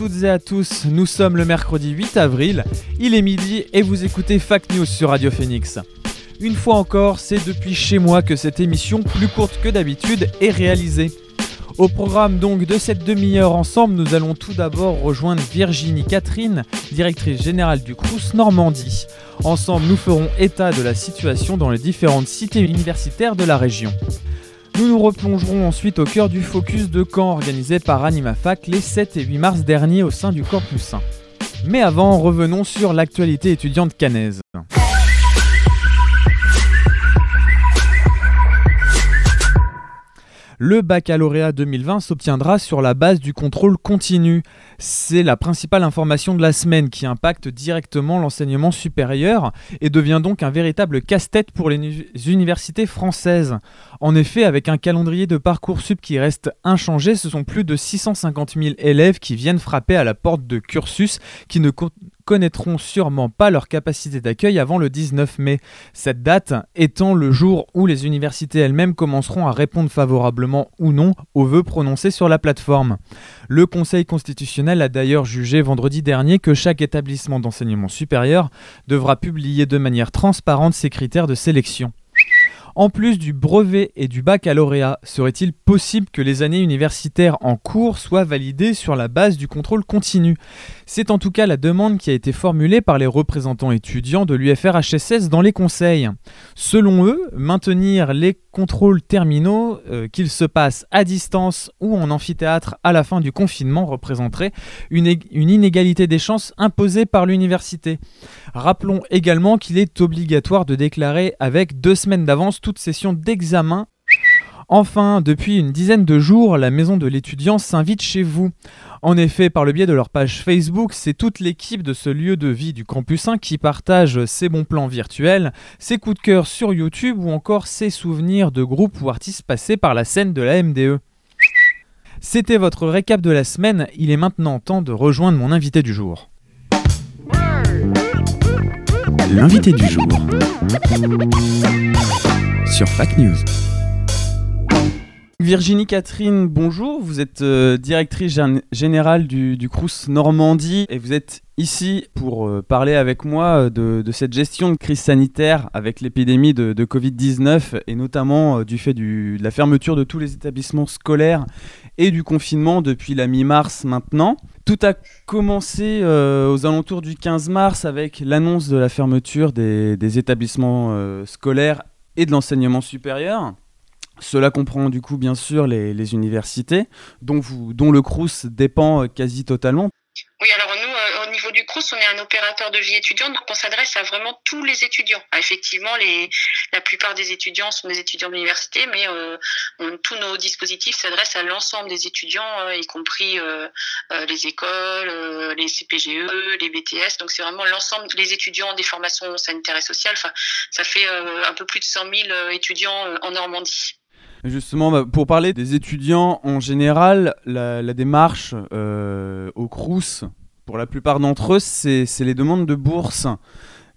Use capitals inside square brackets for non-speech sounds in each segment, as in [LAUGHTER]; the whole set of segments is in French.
Toutes et à tous, nous sommes le mercredi 8 avril, il est midi et vous écoutez Fact News sur Radio Phoenix. Une fois encore, c'est depuis chez moi que cette émission, plus courte que d'habitude, est réalisée. Au programme donc de cette demi-heure ensemble, nous allons tout d'abord rejoindre Virginie Catherine, directrice générale du Crous Normandie. Ensemble, nous ferons état de la situation dans les différentes cités universitaires de la région. Nous nous replongerons ensuite au cœur du focus de Caen organisé par AnimaFac les 7 et 8 mars dernier au sein du Campus 1. Mais avant, revenons sur l'actualité étudiante cannaise. Le baccalauréat 2020 s'obtiendra sur la base du contrôle continu. C'est la principale information de la semaine qui impacte directement l'enseignement supérieur et devient donc un véritable casse-tête pour les uni- universités françaises. En effet, avec un calendrier de Parcoursup qui reste inchangé, ce sont plus de 650 000 élèves qui viennent frapper à la porte de cursus qui ne co- connaîtront sûrement pas leur capacité d'accueil avant le 19 mai. Cette date étant le jour où les universités elles-mêmes commenceront à répondre favorablement ou non aux vœux prononcés sur la plateforme. Le Conseil constitutionnel a d'ailleurs jugé vendredi dernier que chaque établissement d'enseignement supérieur devra publier de manière transparente ses critères de sélection. En plus du brevet et du baccalauréat, serait-il possible que les années universitaires en cours soient validées sur la base du contrôle continu? C'est en tout cas la demande qui a été formulée par les représentants étudiants de l'UFR-HSS dans les conseils. Selon eux, maintenir les contrôles terminaux, euh, qu'ils se passent à distance ou en amphithéâtre à la fin du confinement, représenterait une, ég- une inégalité des chances imposée par l'université. Rappelons également qu'il est obligatoire de déclarer avec deux semaines d'avance toute session d'examen. Enfin, depuis une dizaine de jours, la maison de l'étudiant s'invite chez vous. En effet, par le biais de leur page Facebook, c'est toute l'équipe de ce lieu de vie du campus 1 qui partage ses bons plans virtuels, ses coups de cœur sur YouTube ou encore ses souvenirs de groupes ou artistes passés par la scène de la MDE. C'était votre récap de la semaine, il est maintenant temps de rejoindre mon invité du jour. L'invité du jour sur Fac News. Virginie Catherine, bonjour. Vous êtes euh, directrice gén- générale du, du Crous Normandie et vous êtes ici pour euh, parler avec moi euh, de, cette gestion de crise sanitaire avec l'épidémie de, de Covid-19 et notamment du fait de la fermeture de tous les établissements scolaires et du confinement depuis la mi-mars maintenant. Tout a commencé aux alentours du 15 mars avec l'annonce de la fermeture des, établissements scolaires et de l'enseignement supérieur. Cela comprend du coup bien sûr les, universités, dont, vous, dont le Crous dépend euh, quasi totalement. Oui, alors nous, niveau du CRUS, on est un opérateur de vie étudiante, donc on s'adresse à vraiment tous les étudiants. Ah, effectivement, la plupart des étudiants sont des étudiants d'université, mais euh, tous nos dispositifs s'adressent à l'ensemble des étudiants, euh, y compris euh, les écoles, les CPGE, les BTS. Donc c'est vraiment l'ensemble des étudiants des formations sanitaires et sociales. Enfin, ça fait un peu plus de 100 000 euh, étudiants en Normandie. Justement, bah, pour parler des étudiants en général, la, démarche au Crous, pour la plupart d'entre eux, c'est les demandes de bourse.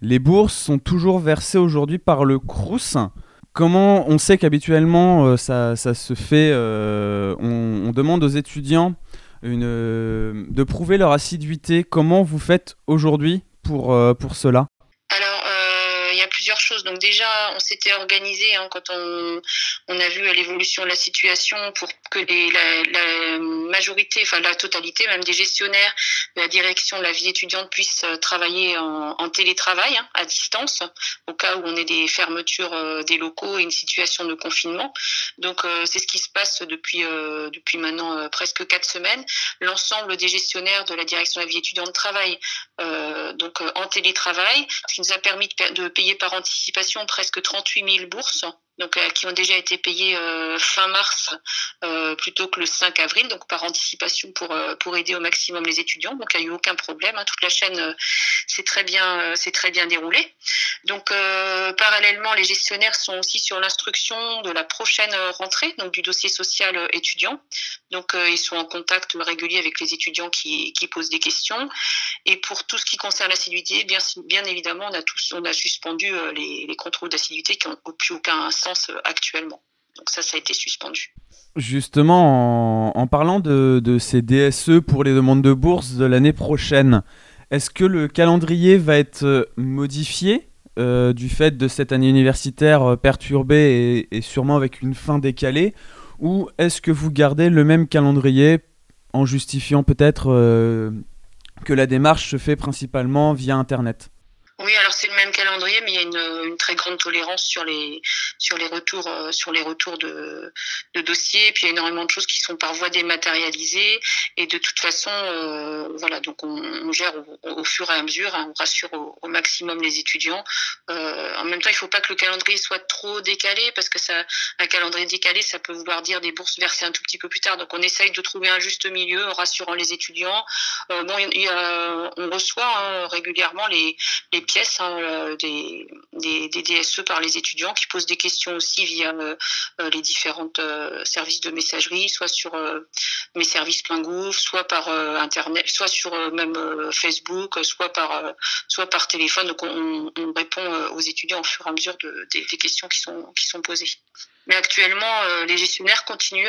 Les bourses sont toujours versées aujourd'hui par le Crous. Comment on sait qu'habituellement euh, ça, se fait euh, on, demande aux étudiants euh, de prouver leur assiduité? Comment vous faites aujourd'hui pour, pour cela Alors, euh, il y a plusieurs Donc déjà, on s'était organisé hein, quand on, a vu l'évolution de la situation pour que la, majorité, enfin la totalité même des gestionnaires de la direction de la vie étudiante puissent euh, travailler en, télétravail, hein, à distance, au cas où on ait des fermetures euh, des locaux et une situation de confinement. Donc euh, c'est ce qui se passe depuis, depuis maintenant presque quatre semaines. L'ensemble des gestionnaires de la direction de la vie étudiante travaillent donc en télétravail, ce qui nous a permis de payer par anticipation presque 38 000 bourses donc euh, qui ont déjà été payés euh, fin mars euh, plutôt que le 5 avril, donc par anticipation pour pour aider au maximum les étudiants. Donc il n'y a eu aucun problème, hein. toute la chaîne s'est très bien s'est très bien déroulée. Donc parallèlement, les gestionnaires sont aussi sur l'instruction de la prochaine rentrée, donc du dossier social étudiant. Donc euh, ils sont en contact régulier avec les étudiants qui posent des questions. Et pour tout ce qui concerne l'assiduité, bien évidemment, on a tous suspendu euh, les, les contrôles d'assiduité qui n'ont plus aucun sens euh, actuellement. Donc ça, ça a été suspendu. Justement, en, parlant de, ces DSE pour les demandes de bourse de l'année prochaine, est-ce que le calendrier va être modifié du fait de cette année universitaire perturbée et sûrement avec une fin décalée Ou est-ce que vous gardez le même calendrier en justifiant peut-être euh, que la démarche se fait principalement via Internet? Oui, alors c'est le même calendrier, mais il y a une, une très grande tolérance sur les sur les retours euh, sur les retours de, de dossiers. Puis il y a énormément de choses qui sont par voie dématérialisées et de toute façon, euh, voilà, donc on, gère au, fur et à mesure, hein, on rassure au, maximum les étudiants. Euh, en même temps, il ne faut pas que le calendrier soit trop décalé parce que ça, un calendrier décalé, ça peut vouloir dire des bourses versées un tout petit peu plus tard. Donc on essaye de trouver un juste milieu en rassurant les étudiants. Euh, bon, y a, on reçoit hein, régulièrement les, les pièces hein, euh, des, DSE par les étudiants qui posent des questions aussi via euh, les différents euh, services de messagerie, soit sur euh, mes services plein gouffre, soit par euh, internet, soit sur même Facebook, soit par soit par téléphone. Donc on, on répond aux étudiants au fur et à mesure de, des, questions qui sont qui sont posées. Mais actuellement, euh, les gestionnaires continuent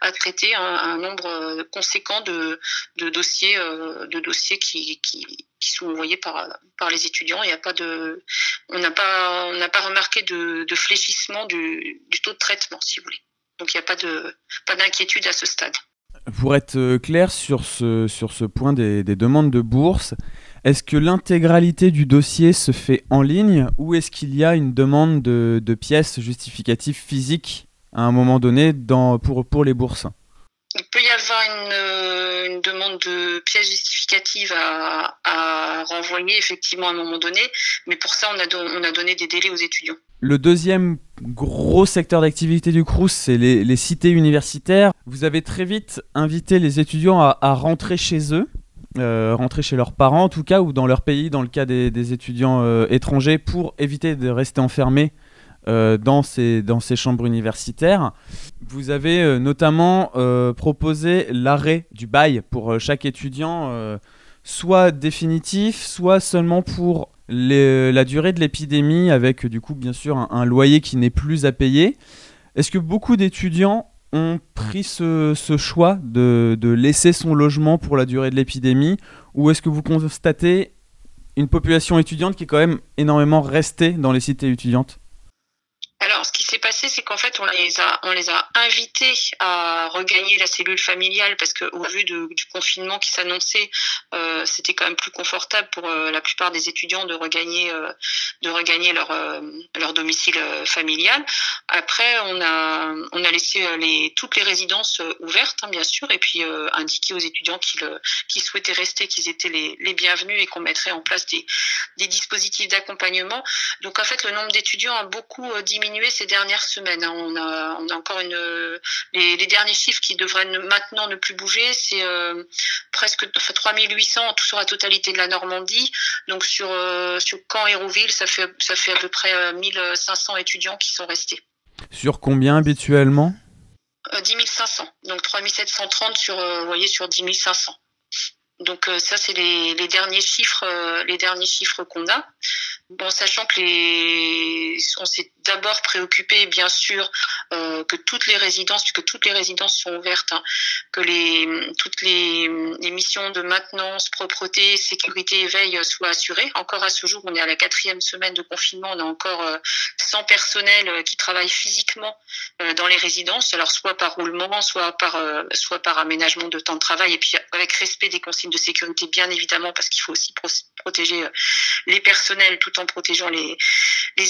à, traiter un, un, nombre conséquent de, de dossiers, euh, de dossiers qui, qui, qui, sont envoyés par, par les étudiants. Il n'y a pas de, on n'a pas, pas remarqué de, de fléchissement du, du, taux de traitement, si vous voulez. Donc il n'y a pas de, pas d'inquiétude à ce stade. Pour être clair sur ce, sur ce point des, des demandes de bourse, est-ce que l'intégralité du dossier se fait en ligne ou est-ce qu'il y a une demande de, de, pièces justificatives physiques à un moment donné dans, pour, pour les bourses? Avoir une, une, demande de pièces justificatives à, renvoyer effectivement à un moment donné, mais pour ça on a, don, on a donné des délais aux étudiants. Le deuxième gros secteur d'activité du CRUS, c'est les, cités universitaires. Vous avez très vite invité les étudiants à, rentrer chez eux, euh, rentrer chez leurs parents en tout cas, ou dans leur pays, dans le cas des, des étudiants euh, étrangers, pour éviter de rester enfermés euh, dans, ces, dans ces chambres universitaires. Vous avez euh, notamment euh, proposé l'arrêt du bail pour chaque étudiant, soit définitif, soit seulement pour la durée de l'épidémie, avec du coup bien sûr un, un loyer qui n'est plus à payer. Est-ce que beaucoup d'étudiants ont pris ce, ce choix de, de, laisser son logement pour la durée de l'épidémie, ou est-ce que vous constatez une population étudiante qui est quand même énormément restée dans les cités étudiantes? Alors, ce qui s'est passé, c'est qu'en fait, on les a, on les a invités à regagner la cellule familiale parce qu'au vu de, du confinement qui s'annonçait, euh, c'était quand même plus confortable pour euh, la plupart des étudiants de regagner, euh, leur, domicile familial. Après, on a, on a laissé les, toutes les résidences ouvertes, hein, bien sûr, et puis indiqué aux étudiants qui, le, qui souhaitaient rester qu'ils étaient les, les bienvenus et qu'on mettrait en place des, des dispositifs d'accompagnement. Donc, en fait, le nombre d'étudiants a beaucoup diminué diminué ces dernières semaines. Hein. On, a, on a encore une les, les, derniers chiffres qui devraient ne, maintenant ne plus bouger, c'est euh, presque enfin, 3800 sur la totalité de la Normandie. Donc sur euh, sur Caen et Rouville, ça fait ça fait à peu près euh, 1500 étudiants qui sont restés. Sur combien habituellement? 10 500. Donc 3730 sur euh, vous voyez sur 10 500. Donc euh, ça c'est les, les, derniers chiffres euh, les derniers chiffres qu'on a. Bon, sachant que les on s'est d'abord préoccupé bien sûr euh, que toutes les résidences puisque toutes les résidences sont ouvertes hein, que les toutes les, missions de maintenance, propreté, sécurité et veille soient assurées. Encore à ce jour, on est à la quatrième semaine de confinement, on a encore 100 personnels qui travaillent physiquement dans les résidences, alors soit par roulement, soit par soit par aménagement de temps de travail et puis avec respect des consignes de sécurité, bien évidemment, parce qu'il faut aussi pro protéger les personnels tout en protégeant les,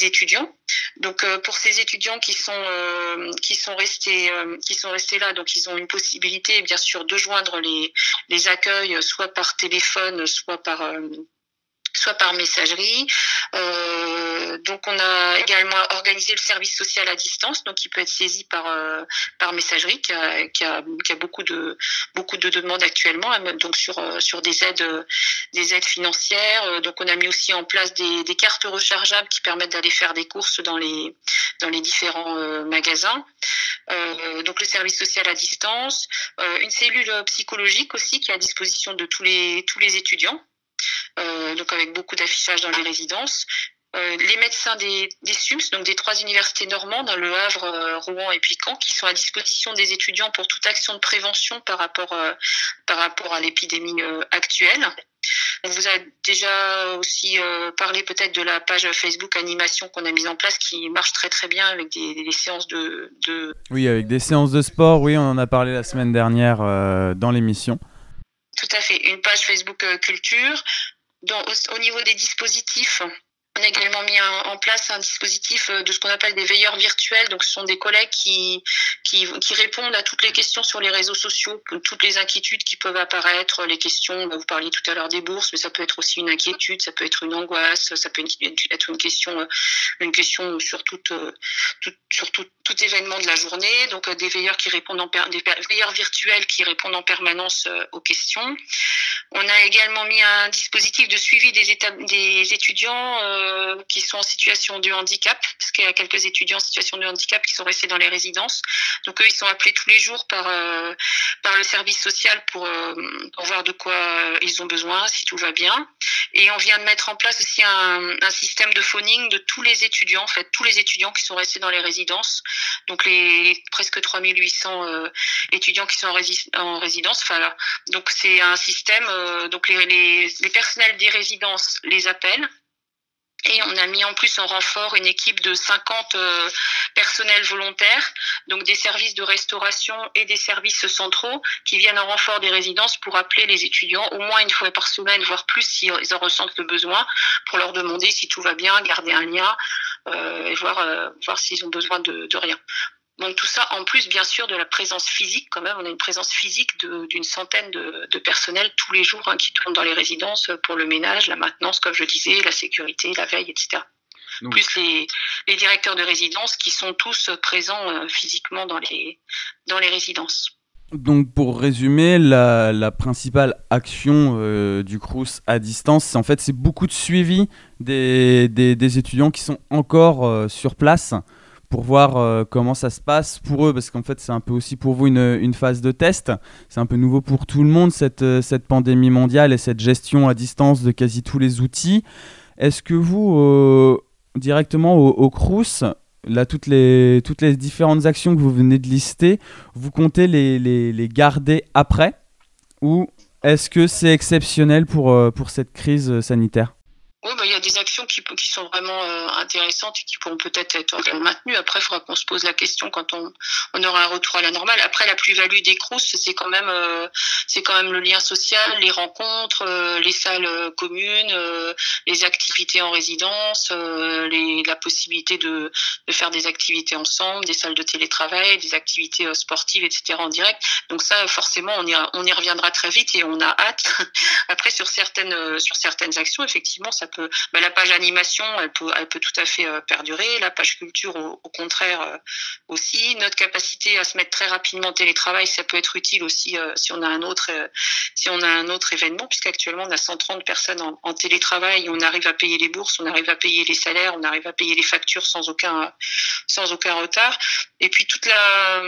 étudiants. Donc, euh, pour ces étudiants qui sont euh, euh, qui sont restés là, donc ils ont une possibilité, bien sûr, de joindre les accueils, soit par téléphone, soit par soit par messagerie. Euh, donc on a également organisé le service social à distance, donc qui peut être saisi par euh, par messagerie, qui a, qui a, qui a beaucoup de beaucoup de demandes actuellement, hein, donc sur euh, sur des aides des aides financières. Donc on a mis aussi en place des, des cartes rechargeables qui permettent d'aller faire des courses dans les dans les différents magasins. donc le service social à distance, une cellule psychologique aussi qui est à disposition de tous les tous les étudiants euh, donc avec beaucoup d'affichage dans les résidences. Euh, les médecins des, des SUMS, donc des trois universités normandes, le Havre, euh, Rouen et puis Caen, qui sont à disposition des étudiants pour toute action de prévention par rapport, par rapport à l'épidémie actuelle. On vous a déjà aussi parlé peut-être de la page Facebook animation qu'on a mise en place qui marche très très bien avec des, des séances de, de, Oui, avec des séances de sport, oui, on en a parlé la semaine dernière dans l'émission. Tout à fait. Une page Facebook culture, au, niveau des dispositifs, on a également mis en place un dispositif euh, de ce qu'on appelle des veilleurs virtuels. Donc, ce sont des collègues qui, qui, répondent à toutes les questions sur les réseaux sociaux, toutes les inquiétudes qui peuvent apparaître, les questions, bah, vous parliez tout à l'heure des bourses, mais ça peut être aussi une inquiétude, ça peut être une angoisse, ça peut être une question, euh, une question sur, toute, euh, sur tout, tout, événement de la journée. Donc, des veilleurs qui répondent en des veilleurs virtuels qui répondent en permanence aux questions. On a également mis un dispositif de suivi des, des étudiants euh, qui sont en situation de handicap, parce qu'il y a quelques étudiants en situation de handicap qui sont restés dans les résidences. Donc eux, ils sont appelés tous les jours par euh, par le service social pour, euh, pour, voir de quoi ils ont besoin, si tout va bien. Et on vient de mettre en place aussi un, un système de phoning de tous les étudiants, en fait, tous les étudiants qui sont restés dans les résidences. Donc les, presque 3800 étudiants qui sont en, en résidence. Enfin, donc c'est un système. donc les, les personnels des résidences les appellent on a mis en plus en renfort une équipe de 50 euh, personnels volontaires, donc des services de restauration et des services centraux qui viennent en renfort des résidences pour appeler les étudiants au moins une fois par semaine, voire plus s'ils en ressentent le besoin, pour leur demander si tout va bien, garder un lien euh, et voir, euh, voir s'ils ont besoin de rien. Donc tout ça, en plus bien sûr de la présence physique, quand même, on a une présence physique d'une centaine de, de, personnels tous les jours hein, qui tournent dans les résidences pour le ménage, la maintenance, comme je disais, la sécurité, la veille, etc. Plus les, les, directeurs de résidence qui sont tous présents euh, physiquement dans les, dans les résidences. Donc pour résumer, la, la principale action euh, du CRUS à distance, en fait c'est beaucoup de suivi des, des, des, étudiants qui sont encore euh, sur place pour voir euh, comment ça se passe pour eux, parce qu'en fait c'est un peu aussi pour vous une, une phase de test. C'est un peu nouveau pour tout le monde, cette, euh, cette pandémie mondiale et cette gestion à distance de quasi tous les outils. Est-ce que vous, euh, directement au, au CRUS, là, toutes les, toutes les différentes actions que vous venez de lister, vous comptez les, les, les garder après? Ou est-ce que c'est exceptionnel pour, pour cette crise sanitaire? Oui, bah, il y a des actions qui, sont vraiment euh, intéressantes et qui pourront peut-être être maintenues. Après, il faudra qu'on se pose la question quand on, aura un retour à la normale. Après, la plus-value des CROUS, c'est quand même euh, c'est quand même le lien social, les rencontres, euh, les salles communes, les activités en résidence, la possibilité de, faire des activités ensemble, des salles de télétravail, des activités sportives, etc. en direct. Donc ça, forcément, on y, reviendra très vite et on a hâte. [LAUGHS] Après, sur certaines sur certaines actions, effectivement, ça bah, la page animation, elle peut, elle peut tout à fait euh, perdurer. La page culture, au, contraire, euh, aussi. Notre capacité à se mettre très rapidement en télétravail, ça peut être utile aussi euh, si on a un autre, si on a un autre événement, puisqu'actuellement on a 130 personnes en, télétravail, on arrive à payer les bourses, on arrive à payer les salaires, on arrive à payer les factures sans aucun, sans aucun retard. Et puis toute la,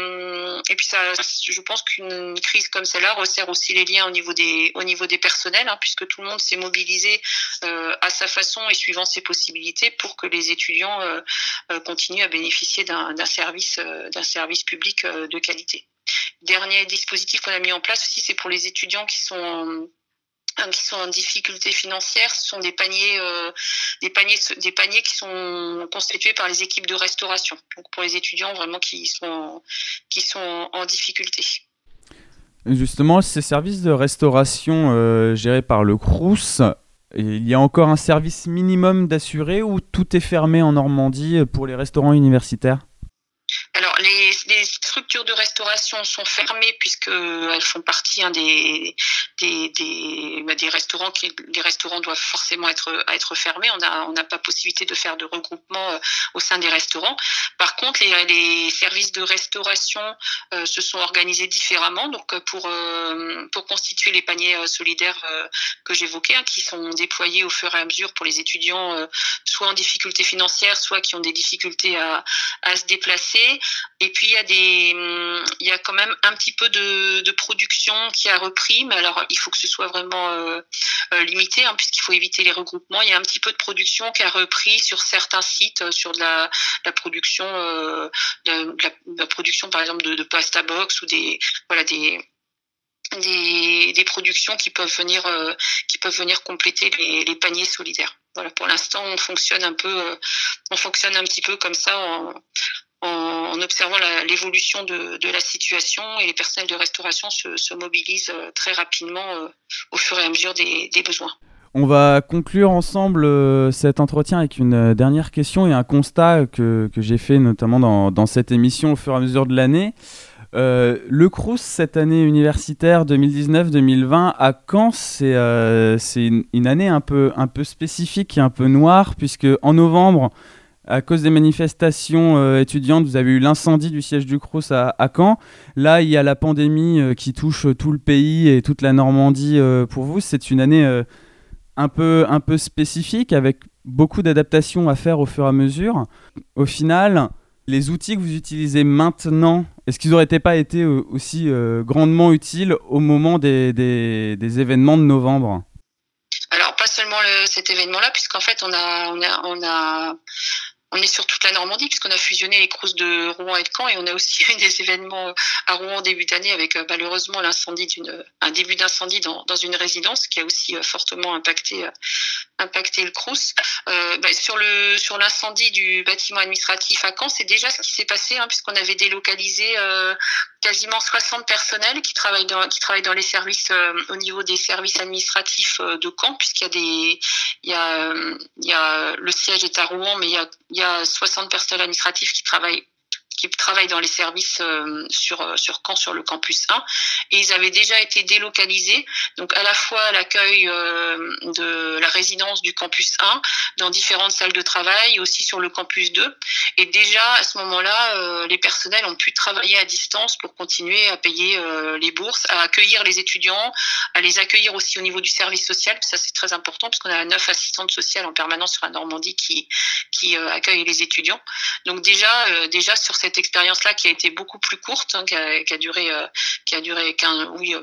et puis ça, je pense qu'une crise comme celle-là resserre aussi les liens au niveau des, au niveau des personnels, hein, puisque tout le monde s'est mobilisé à sa façon et suivant ses possibilités pour que les étudiants euh, euh, continuent à bénéficier d'un service, euh, d'un service public de qualité. Dernier dispositif qu'on a mis en place aussi, c'est pour les étudiants qui sont en, qui sont en difficulté financière, ce sont des paniers, des paniers, des paniers qui sont constitués par les équipes de restauration. Donc pour les étudiants vraiment qui sont, qui sont en difficulté. Justement, ces services de restauration gérés par le CRUS, il y a encore un service minimum d'assurés ou tout est fermé en Normandie pour les restaurants universitaires? Structures de restauration sont fermées puisque elles font partie hein, des, des, des, bah, des restaurants qui les restaurants doivent forcément être être fermés. On a on n'a pas possibilité de faire de regroupement euh, au sein des restaurants. Par contre, les, les services de restauration euh, se sont organisés différemment. Donc euh, pour euh, pour constituer les paniers euh, solidaires euh, que j'évoquais, hein, qui sont déployés au fur et à mesure pour les étudiants, euh, soit en difficulté financière, soit qui ont des difficultés à, à se déplacer. Et puis il y a des, hum, il y a quand même un petit peu de, production qui a repris, mais alors il faut que ce soit vraiment euh, euh, limité, hein, puisqu'il faut éviter les regroupements. Il y a un petit peu de production qui a repris sur certains sites, euh, sur de la, production, de, la, production par exemple de, pasta box ou des, voilà des des, productions qui peuvent venir qui peuvent venir compléter les, paniers solidaires. Voilà, pour l'instant, on fonctionne un peu, on fonctionne un petit peu comme ça en, en, observant l'évolution de, la situation et les personnels de restauration se, se mobilisent euh, très rapidement euh, au fur et à mesure des, besoins. On va conclure ensemble euh, cet entretien avec une dernière question et un constat que, que j'ai fait notamment dans, cette émission au fur et à mesure de l'année. Le Crous cette année universitaire 2019-2020 à Caen, c'est euh, une, une année un peu, un peu spécifique et un peu noire, puisque en novembre, à cause des manifestations euh, étudiantes, vous avez eu l'incendie du siège du Crous à, Caen. Là, il y a la pandémie euh, qui touche tout le pays et toute la Normandie euh, pour vous. C'est une année euh, un, peu, un peu spécifique, avec beaucoup d'adaptations à faire au fur et à mesure. Au final, les outils que vous utilisez maintenant, est-ce qu'ils n'auraient pas été euh, aussi euh, grandement utiles au moment des, des- événements de novembre? Alors pas seulement le, cet événement-là, puisqu'en fait on a, on a, on est sur toute la Normandie, puisqu'on a fusionné les crousses de Rouen et de Caen, et on a aussi [LAUGHS] eu des événements à Rouen en début d'année avec euh, malheureusement d'une, un début d'incendie dans, une résidence qui a aussi euh, fortement impacté, euh, impacté le Crous. Euh, bah, sur l'incendie du bâtiment administratif à Caen, c'est déjà ce qui s'est passé, hein, puisqu'on avait délocalisé euh, quasiment 60 personnels qui travaillent dans, qui travaillent dans les services euh, au niveau des services administratifs euh, de Caen, puisqu'il y a des, il y a, euh, il y le siège est à Rouen, mais il y a, il y a 60 personnels administratifs qui travaillent qui travaillent dans les services euh, sur euh, sur Caen sur le campus 1 et ils avaient déjà été délocalisés donc à la fois à l'accueil euh, de la résidence du campus 1 dans différentes salles de travail aussi sur le campus 2 et déjà à ce moment-là les personnels ont pu travailler à distance pour continuer à payer les bourses à accueillir les étudiants à les accueillir aussi au niveau du service social. Ça c'est très important parce qu'on a neuf assistantes sociales en permanence sur la Normandie qui qui accueillent les étudiants. Donc déjà déjà sur cette expérience là qui a été beaucoup plus courte hein, qui, a, duré euh, qui a duré 15 oui euh,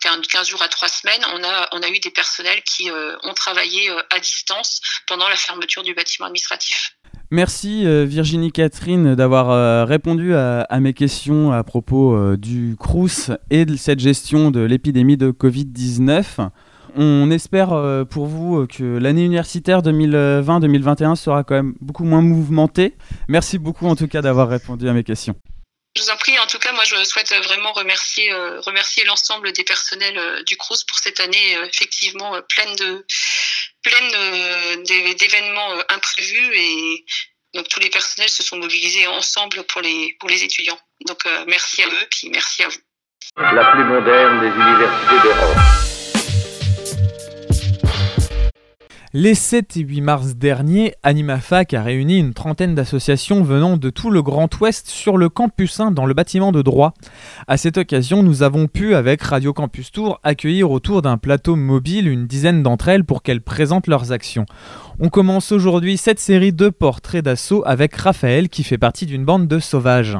15, 15 jours à 3 semaines, on a, on a eu des personnels qui euh, ont travaillé euh, à distance pendant la fermeture du bâtiment administratif. Merci euh, Virginie Catherine d'avoir euh, répondu à, à mes questions à propos euh, du Crous et de cette gestion de l'épidémie de Covid-19. On espère euh, pour vous euh, que l'année universitaire 2020-2021 sera quand même beaucoup moins mouvementée. Merci beaucoup en tout cas d'avoir répondu à mes questions. Je vous en prie, en tout cas, moi je souhaite vraiment remercier, euh, remercier l'ensemble des personnels euh, du CRUS pour cette année euh, effectivement euh, pleine de pleine euh, d'événements euh, imprévus et donc tous les personnels se sont mobilisés ensemble pour les pour les étudiants. Donc euh, merci à eux, puis merci à vous. la plus moderne des universités d'Europe. Les 7 et 8 mars dernier, AnimaFac a réuni une trentaine d'associations venant de tout le Grand Ouest sur le campus 1 dans le bâtiment de droit. À cette occasion, nous avons pu, avec Radio Campus Tour, accueillir autour d'un plateau mobile une dizaine d'entre elles pour qu'elles présentent leurs actions. On commence aujourd'hui cette série de portraits d'assaut avec Raphaël qui fait partie d'une bande de sauvages.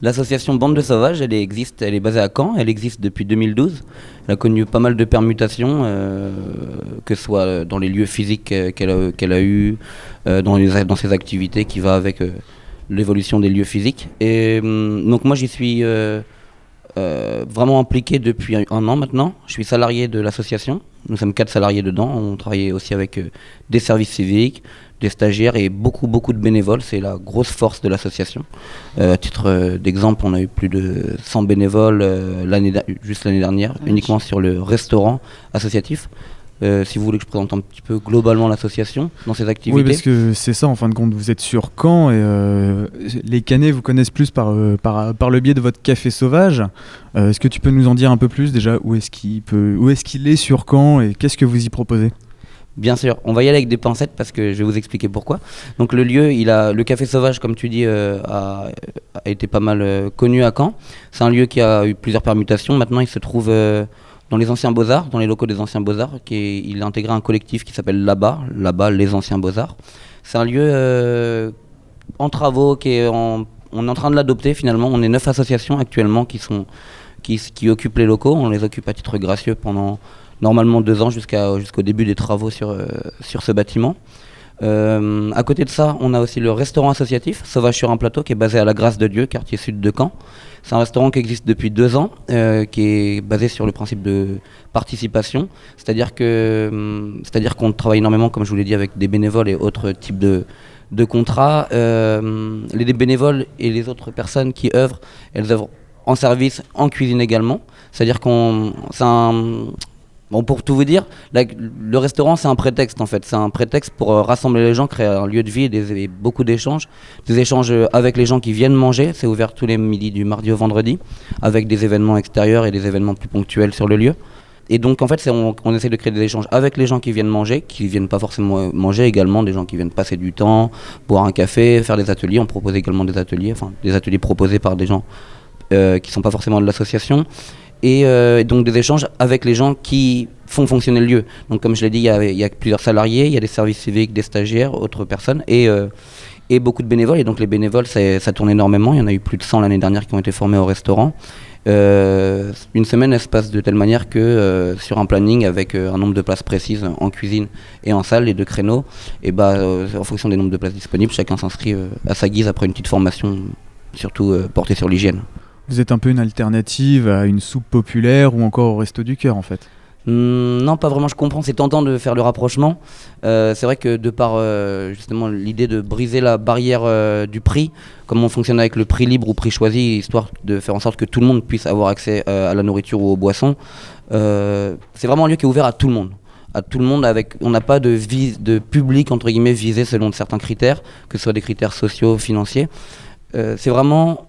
L'association Bande de Sauvages, elle existe, elle est basée à Caen, elle existe depuis 2012. Elle a connu pas mal de permutations, euh, que ce soit dans les lieux physiques euh, qu'elle a, a eu, euh, dans, ses activités qui va avec euh, l'évolution des lieux physiques. Et hum, donc moi j'y suis euh, vraiment impliqué depuis un, an maintenant. Je suis salarié de l'association. Nous sommes quatre salariés dedans. On travaille aussi avec euh, des services civiques, des stagiaires et beaucoup beaucoup de bénévoles. C'est la grosse force de l'association. Euh, à titre euh, d'exemple, on a eu plus de 100 bénévoles l'année juste l'année dernière, uniquement sur le restaurant associatif. Euh, si vous voulez que je présente un petit peu globalement l'association dans ses activités. Oui, parce que c'est ça, en fin de compte, vous êtes sur Caen et euh, les Canets vous connaissent plus par, euh, par, par, le biais de votre café sauvage. Est-ce que tu peux nous en dire un peu plus déjà Où est-ce qu'il peut, où est-ce qu'il est sur Caen et qu'est-ce que vous y proposez? Bien sûr, on va y aller avec des pincettes parce que je vais vous expliquer pourquoi. Donc le lieu, il a le café sauvage, comme tu dis, euh, a, a, été pas mal euh, connu à Caen. C'est un lieu qui a eu plusieurs permutations. Maintenant, il se trouve euh, dans les anciens beaux-arts, dans les locaux des anciens beaux-arts. Il a intégré un collectif qui s'appelle Là-bas, les anciens beaux-arts. C'est un lieu en travaux on est en train de l'adopter finalement. On est neuf associations actuellement qui occupent les locaux. On les occupe à titre gracieux pendant normalement deux ans jusqu'au début des travaux sur, euh, sur ce bâtiment. Euh, à côté de ça, on a aussi le restaurant associatif Sauvage sur un plateau qui est basé à la Grâce de Dieu, quartier sud de Caen. C'est un restaurant qui existe depuis deux ans, euh, qui est basé sur le principe de participation, c'est-à-dire que, hum, c'est-à-dire qu'on travaille énormément, comme je vous l'ai dit, avec des bénévoles et autres types de, de contrats. Euh, les bénévoles et les autres personnes qui œuvrent, elles œuvrent en service, en cuisine également. C'est-à-dire qu'on, Bon, pour tout vous dire, le restaurant, c'est un prétexte en fait. C'est un prétexte pour euh, rassembler les gens, créer un lieu de vie et, beaucoup d'échanges. Des échanges avec les gens qui viennent manger. C'est ouvert tous les midis du mardi au vendredi, avec des événements extérieurs et des événements plus ponctuels sur le lieu. Et donc, en fait, on, essaie de créer des échanges avec les gens qui viennent manger, qui viennent pas forcément manger également, des gens qui viennent passer du temps, boire un café, faire des ateliers. On propose également des ateliers, enfin, des ateliers proposés par des gens euh, qui sont pas forcément de l'association et euh, donc des échanges avec les gens qui font fonctionner le lieu. Donc comme je l'ai dit, il y, a, plusieurs salariés, il y a des services civiques, des stagiaires, autres personnes et, euh, beaucoup de bénévoles. Et donc les bénévoles, ça tourne énormément. Il y en a eu plus de 100 l'année dernière qui ont été formés au restaurant. Euh, une semaine, elle se passe de telle manière que sur un planning avec un nombre de places précises en cuisine et en salle, les deux créneaux, et bah, en fonction des nombres de places disponibles, chacun s'inscrit à sa guise après une petite formation, surtout portée sur l'hygiène. Vous êtes un peu une alternative à une soupe populaire ou encore au resto du cœur en fait Mmh, non, pas vraiment. Je comprends. C'est tentant de faire le rapprochement. Euh, c'est vrai que de par euh, justement l'idée de briser la barrière euh, du prix, comme on fonctionne avec le prix libre ou prix choisi, histoire de faire en sorte que tout le monde puisse avoir accès à la nourriture ou aux boissons, c'est vraiment un lieu qui est ouvert à tout le monde à tout le monde avec on n'a pas de vise de public entre guillemets visé selon certains critères que ce soit des critères sociaux financiers c'est vraiment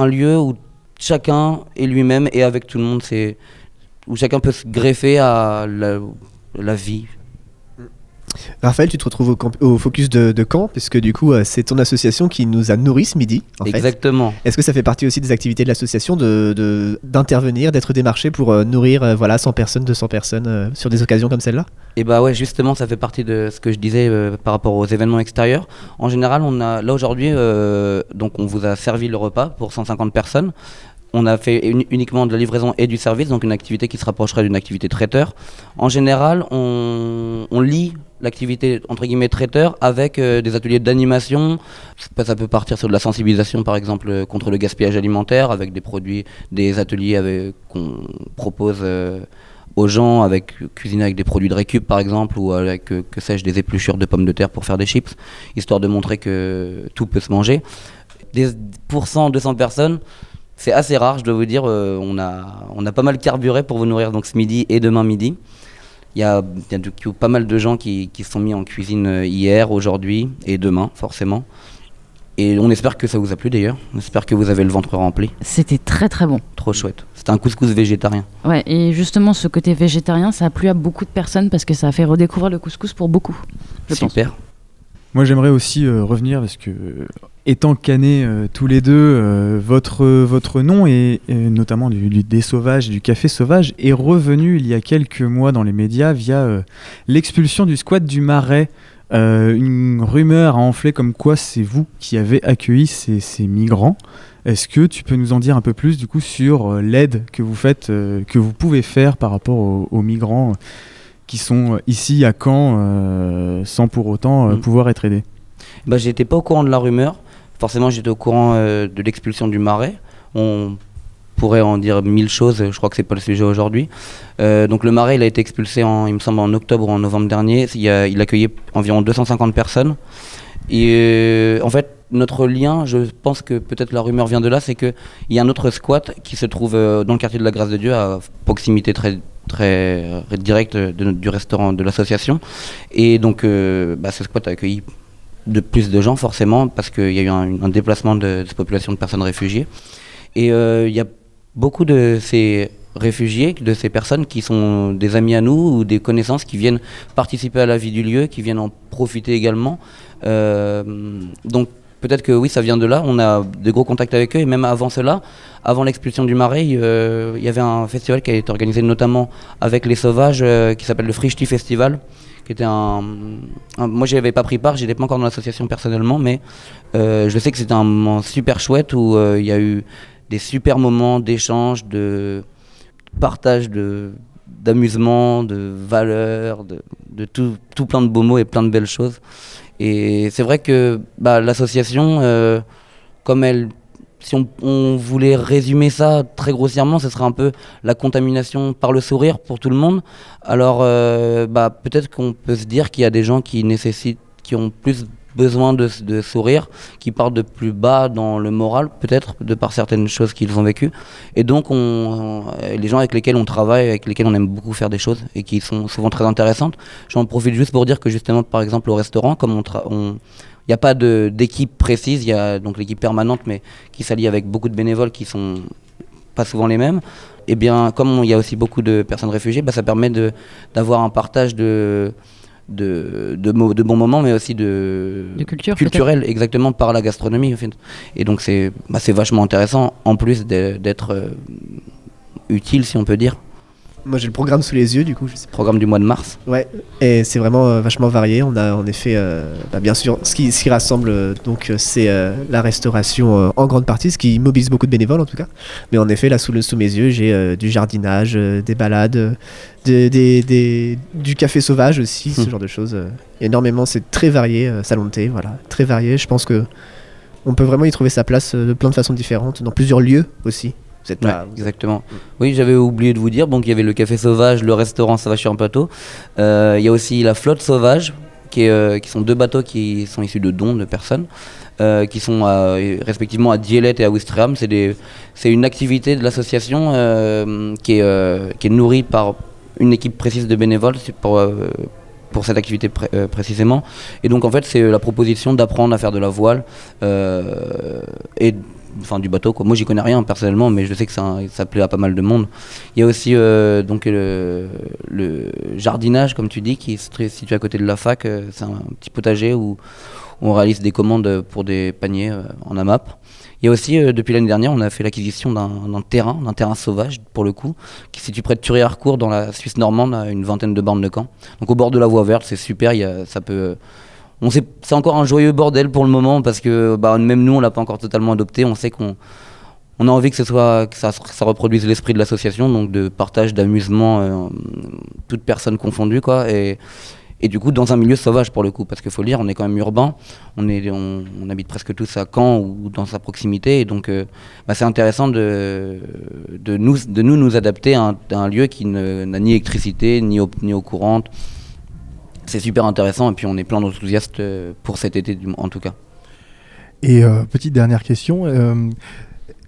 un lieu où chacun est lui-même et avec tout le monde c'est où chacun peut se greffer à la, la vie. Raphaël, tu te retrouves au, camp, au focus de, de, Caen, puisque du coup, euh, c'est ton association qui nous a nourri ce midi. En Exactement. Est-ce que ça fait partie aussi des activités de l'association d'intervenir, de, d'être démarché pour euh, nourrir euh, voilà, 100 personnes, 200 personnes euh, sur des occasions comme celle-là? Et bah ouais, justement, ça fait partie de ce que je disais euh, par rapport aux événements extérieurs. En général, on a là aujourd'hui, euh, donc on vous a servi le repas pour 150 personnes on a fait uniquement de la livraison et du service, donc une activité qui se rapprocherait d'une activité traiteur. En général, on, on lie l'activité entre guillemets traiteur avec euh, des ateliers d'animation. Ça peut partir sur de la sensibilisation, par exemple, contre le gaspillage alimentaire, avec des produits, des ateliers qu'on propose. Euh, aux gens avec cuisiner avec des produits de récup par exemple ou avec que, sais-je des épluchures de pommes de terre pour faire des chips histoire de montrer que tout peut se manger des pour 100 200 personnes c'est assez rare, je dois vous dire. Euh, on, a, on a pas mal carburé pour vous nourrir donc ce midi et demain midi. Il y a, y a du coup pas mal de gens qui, qui se sont mis en cuisine euh, hier, aujourd'hui et demain, forcément. Et on espère que ça vous a plu d'ailleurs. On espère que vous avez le ventre rempli. C'était très très bon. Trop chouette. C'était un couscous végétarien. Ouais, et justement, ce côté végétarien, ça a plu à beaucoup de personnes parce que ça a fait redécouvrir le couscous pour beaucoup. Super. Pense. Moi, j'aimerais aussi euh, revenir parce que étant canés euh, tous les deux, euh, votre, votre nom, et, notamment du, des sauvages, du café sauvage, est revenu il y a quelques mois dans les médias via l'expulsion du squat du Marais. Une rumeur a enflé comme quoi c'est vous qui avez accueilli ces, ces migrants. Est-ce que tu peux nous en dire un peu plus du coup sur l'aide que vous faites, que vous pouvez faire par rapport aux migrants qui sont ici à Caen sans pour autant mmh. pouvoir être aidés bah, J'étais pas au courant de la rumeur. Forcément, j'étais au courant euh, de l'expulsion du marais. On pourrait en dire mille choses, je crois que c'est pas le sujet aujourd'hui. Euh, donc le marais, il a été expulsé, en, il me semble, en octobre ou en novembre dernier. Il, a, il accueillait environ 250 personnes. Et euh, en fait, notre lien, je pense que peut-être la rumeur vient de là, c'est qu'il y a un autre squat qui se trouve euh, dans le quartier de la Grâce de Dieu, à proximité très, très euh, directe notre- du restaurant de l'association. Et donc, euh, bah, ce squat a accueilli de plus de gens, forcément, parce qu'il y a eu un, déplacement de, de population de personnes réfugiées. Et euh, il y a beaucoup de ces réfugiés, de ces personnes qui sont des amis à nous ou des connaissances qui viennent participer à la vie du lieu, qui viennent en profiter également. Euh, donc peut-être que oui, ça vient de là. On a de gros contacts avec eux et même avant cela, avant l'expulsion du Marais, euh, il y avait un festival qui a été organisé notamment avec les Sauvages euh, qui s'appelle le Frichti Festival qui était un, moi j'y avais pas pris part, j'étais pas encore dans l'association personnellement, mais euh, je sais que c'était un moment super chouette où euh, il y a eu des super moments d'échange, de partage de d'amusement, de valeurs, de, de tout, tout plein de beaux mots et plein de belles choses. Et c'est vrai que bah, l'association, euh, comme elle, si on, voulait résumer ça très grossièrement, ce serait un peu la contamination par le sourire pour tout le monde. Alors euh, bah, peut-être qu'on peut se dire qu'il y a des gens qui nécessitent, qui ont plus besoin de, sourire, qui partent de plus bas dans le moral, peut-être, de par certaines choses qu'ils ont vécues. Et donc, on, on- les gens avec lesquels on travaille, avec lesquels on aime beaucoup faire des choses et qui sont souvent très intéressantes, j'en profite juste pour dire que justement, par exemple, au restaurant, comme on, on- il n'y a pas d'équipe précise, il y a donc l'équipe permanente, mais qui s'allie avec beaucoup de bénévoles qui sont pas souvent les mêmes. Et bien, comme il y a aussi beaucoup de personnes réfugiées, bah, ça permet d'avoir un partage de, de, de, bons moments, mais aussi de, De culture, culturel, exactement par la gastronomie. En fait. Et donc, c'est bah, vachement intéressant, en plus d'être euh, utile, si on peut dire. Moi j'ai le programme sous les yeux du coup. Je sais pas. Programme du mois de mars. Ouais, et c'est vraiment euh, vachement varié. On a en effet, euh, bah, bien sûr, ce qui, ce qui rassemble, euh, donc, c'est la restauration en grande partie, ce qui mobilise beaucoup de bénévoles en tout cas. Mais en effet, là, sous, le, sous mes yeux, j'ai du jardinage, des balades, des, des- des- du café sauvage aussi, ce Hmm. genre de choses. énormément, c'est très varié, salon de thé, voilà, très varié. Je pense que on peut vraiment y trouver sa place de plein de façons différentes, dans plusieurs lieux aussi. Vous êtes Ouais, pas- exactement. Oui, j'avais oublié de vous dire, donc il y avait le café sauvage, le restaurant Sauvage sur un plateau. Euh, Il y a aussi la flotte sauvage, qui, est, euh, qui sont deux bateaux qui sont issus de dons de personnes, euh, qui sont à- respectivement à Dielet et à Ouistreham. C'est une activité de l'association qui, est, qui est nourrie par une équipe précise de bénévoles pour, pour cette activité pré- euh, précisément. Et donc en fait, c'est la proposition d'apprendre à faire de la voile euh, et enfin du bateau quoi. Moi j'y connais rien personnellement, mais je sais que ça, ça plaît à pas mal de monde. Il y a aussi euh, donc le, jardinage comme tu dis qui tr- situé à côté de la fac. euh, C'est un petit potager où on réalise des commandes pour des paniers euh, en AMAP. Il y a aussi, depuis l'année dernière, on a fait l'acquisition d'un terrain, d'un terrain sauvage pour le coup, qui se situe près de Thury-Harcourt dans la Suisse normande, à une vingtaine de bornes de camp. Donc au bord de la voie verte, c'est super, ça peut... C'est encore un joyeux bordel pour le moment parce que bah, même nous, on l'a pas encore totalement adopté. On sait qu'on on a envie que, ça, reproduise l'esprit de l'association, donc de partage, d'amusement, euh, toutes personnes confondues. Quoi, et, du coup, dans un milieu sauvage pour le coup, parce qu'il faut le dire, on est quand même urbain, on, habite presque tous à Caen ou dans sa proximité, et donc euh, bah, c'est intéressant de, nous, adapter à un, lieu qui n'a ni électricité, ni eau courante. C'est super intéressant, et puis on est plein d'enthousiastes euh, pour cet été, en tout cas. Et euh, petite dernière question. euh,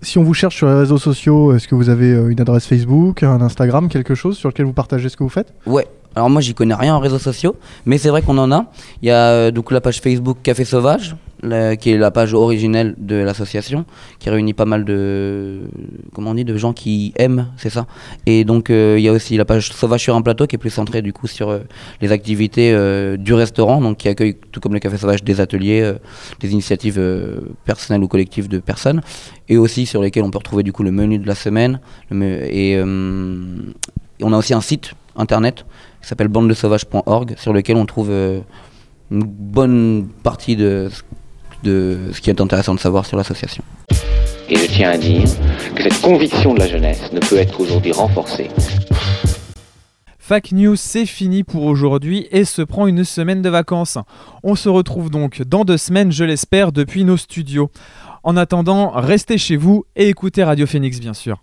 si on vous cherche sur les réseaux sociaux, est-ce que vous avez une adresse Facebook, un Instagram, quelque chose sur lequel vous partagez ce que vous faites? Ouais. Alors moi j'y connais rien en réseaux sociaux, mais c'est vrai qu'on en a. Il y a euh, donc la page Facebook Café Sauvage, qui est la page originelle de l'association, qui réunit pas mal de comment on dit de gens qui aiment, c'est ça. Et donc euh, il y a aussi la page Sauvage sur un plateau qui est plus centrée du coup sur euh, les activités euh, du restaurant, donc qui accueille tout comme le Café Sauvage des ateliers, des initiatives personnelles ou collectives de personnes, et aussi sur lesquelles on peut retrouver du coup le menu de la semaine. et, on a aussi un site internet qui s'appelle bandedesauvage.org sur lequel on trouve une bonne partie de, de ce qui est intéressant de savoir sur l'association. Et je tiens à dire que cette conviction de la jeunesse ne peut être aujourd'hui renforcée. Fac News, c'est fini pour aujourd'hui et se prend une semaine de vacances. On se retrouve donc dans deux semaines, je l'espère, depuis nos studios. En attendant, restez chez vous et écoutez Radio Phoenix, bien sûr.